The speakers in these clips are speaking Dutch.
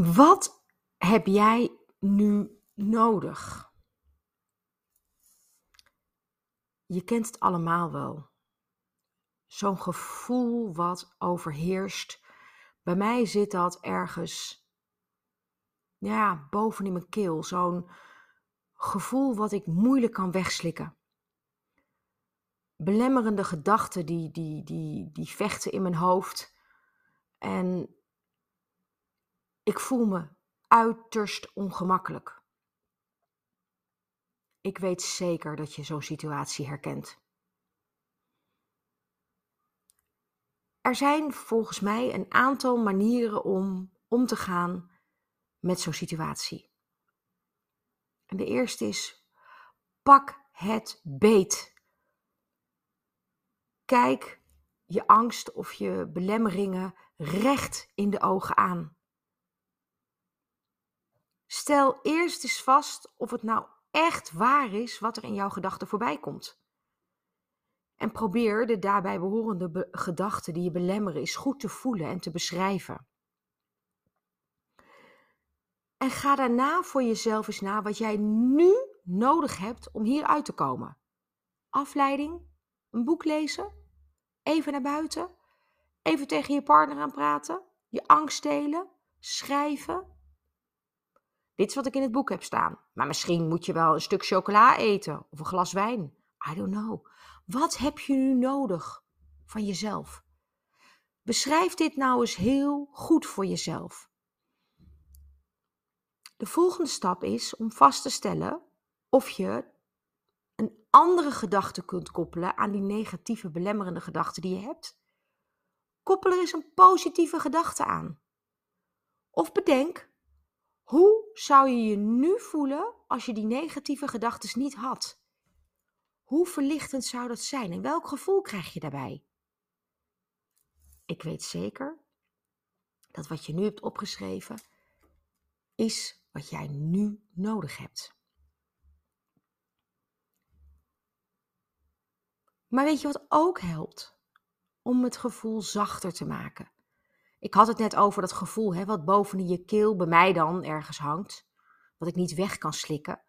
Wat heb jij nu nodig? Je kent het allemaal wel. Zo'n gevoel wat overheerst. Bij mij zit dat ergens ja, boven in mijn keel. Zo'n gevoel wat ik moeilijk kan wegslikken. Belemmerende gedachten die, die, die, die vechten in mijn hoofd. En ik voel me uiterst ongemakkelijk. Ik weet zeker dat je zo'n situatie herkent. Er zijn volgens mij een aantal manieren om om te gaan met zo'n situatie. En de eerste is: pak het beet. Kijk je angst of je belemmeringen recht in de ogen aan. Stel eerst eens vast of het nou echt waar is wat er in jouw gedachten voorbij komt. En probeer de daarbij behorende gedachten die je belemmeren eens goed te voelen en te beschrijven. En ga daarna voor jezelf eens na wat jij nu nodig hebt om hier uit te komen. Afleiding, een boek lezen, even naar buiten, even tegen je partner aan praten, je angst delen, schrijven, dit wat ik in het boek heb staan. Maar misschien moet je wel een stuk chocola eten of een glas wijn. I don't know. Wat heb je nu nodig van jezelf? Beschrijf dit nou eens heel goed voor jezelf. De volgende stap is om vast te stellen of je een andere gedachte kunt koppelen aan die negatieve belemmerende gedachte die je hebt. Koppel er eens een positieve gedachte aan. Of bedenk hoe zou je je nu voelen als je die negatieve gedachten niet had? Hoe verlichtend zou dat zijn en welk gevoel krijg je daarbij? Ik weet zeker dat wat je nu hebt opgeschreven is wat jij nu nodig hebt. Maar weet je wat ook helpt? Om het gevoel zachter te maken. Ik had het net over dat gevoel hè, wat boven je keel bij mij dan ergens hangt, wat ik niet weg kan slikken.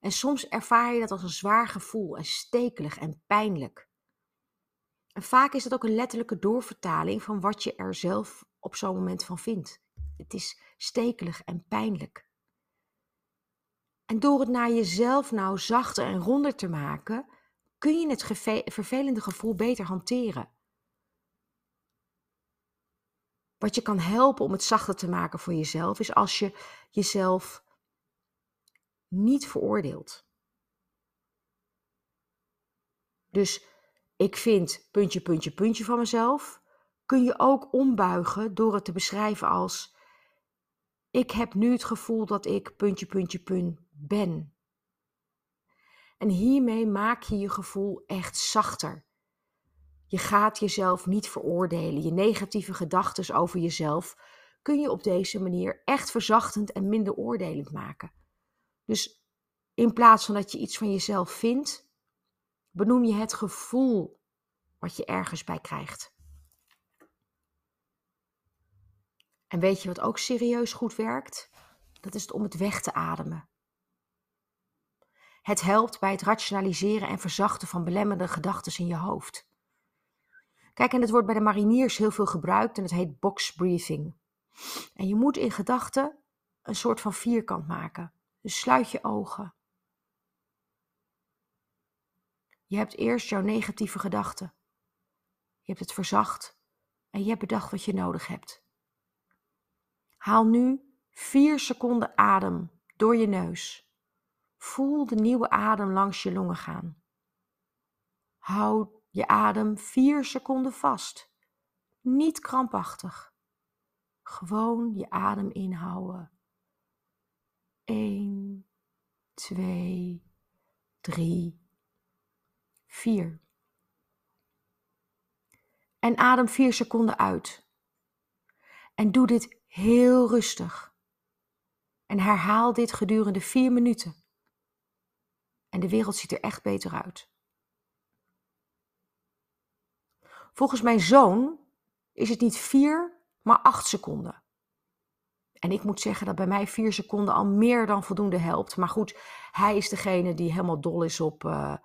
En soms ervaar je dat als een zwaar gevoel en stekelig en pijnlijk. En vaak is dat ook een letterlijke doorvertaling van wat je er zelf op zo'n moment van vindt. Het is stekelig en pijnlijk. En door het naar jezelf nou zachter en ronder te maken, kun je het vervelende gevoel beter hanteren. Wat je kan helpen om het zachter te maken voor jezelf, is als je jezelf niet veroordeelt. Dus ik vind puntje, puntje, puntje van mezelf, kun je ook ombuigen door het te beschrijven als ik heb nu het gevoel dat ik puntje, puntje, punt ben. En hiermee maak je je gevoel echt zachter. Je gaat jezelf niet veroordelen. Je negatieve gedachten over jezelf kun je op deze manier echt verzachtend en minder oordelend maken. Dus in plaats van dat je iets van jezelf vindt, benoem je het gevoel wat je ergens bij krijgt. En weet je wat ook serieus goed werkt? Dat is het om het weg te ademen. Het helpt bij het rationaliseren en verzachten van belemmerende gedachten in je hoofd. Kijk, en het wordt bij de mariniers heel veel gebruikt en het heet box breathing. En je moet in gedachten een soort van vierkant maken. Dus sluit je ogen. Je hebt eerst jouw negatieve gedachten. Je hebt het verzacht en je hebt bedacht wat je nodig hebt. Haal nu vier seconden adem door je neus. Voel de nieuwe adem langs je longen gaan. Houd je adem vier seconden vast. Niet krampachtig. Gewoon je adem inhouden. 1, 2, 3, 4. En adem 4 seconden uit. En doe dit heel rustig. En herhaal dit gedurende 4 minuten. En de wereld ziet er echt beter uit. Volgens mijn zoon is het niet vier, maar acht seconden. En ik moet zeggen dat bij mij vier seconden al meer dan voldoende helpt. Maar goed, hij is degene die helemaal dol is op uh,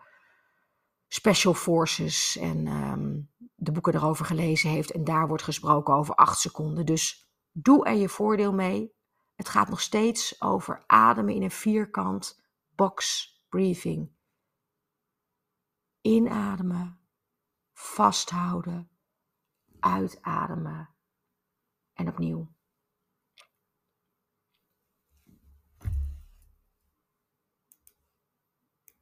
special forces en um, de boeken erover gelezen heeft. En daar wordt gesproken over acht seconden. Dus doe er je voordeel mee. Het gaat nog steeds over ademen in een vierkant box breathing. Inademen, vasthouden, uitademen en opnieuw.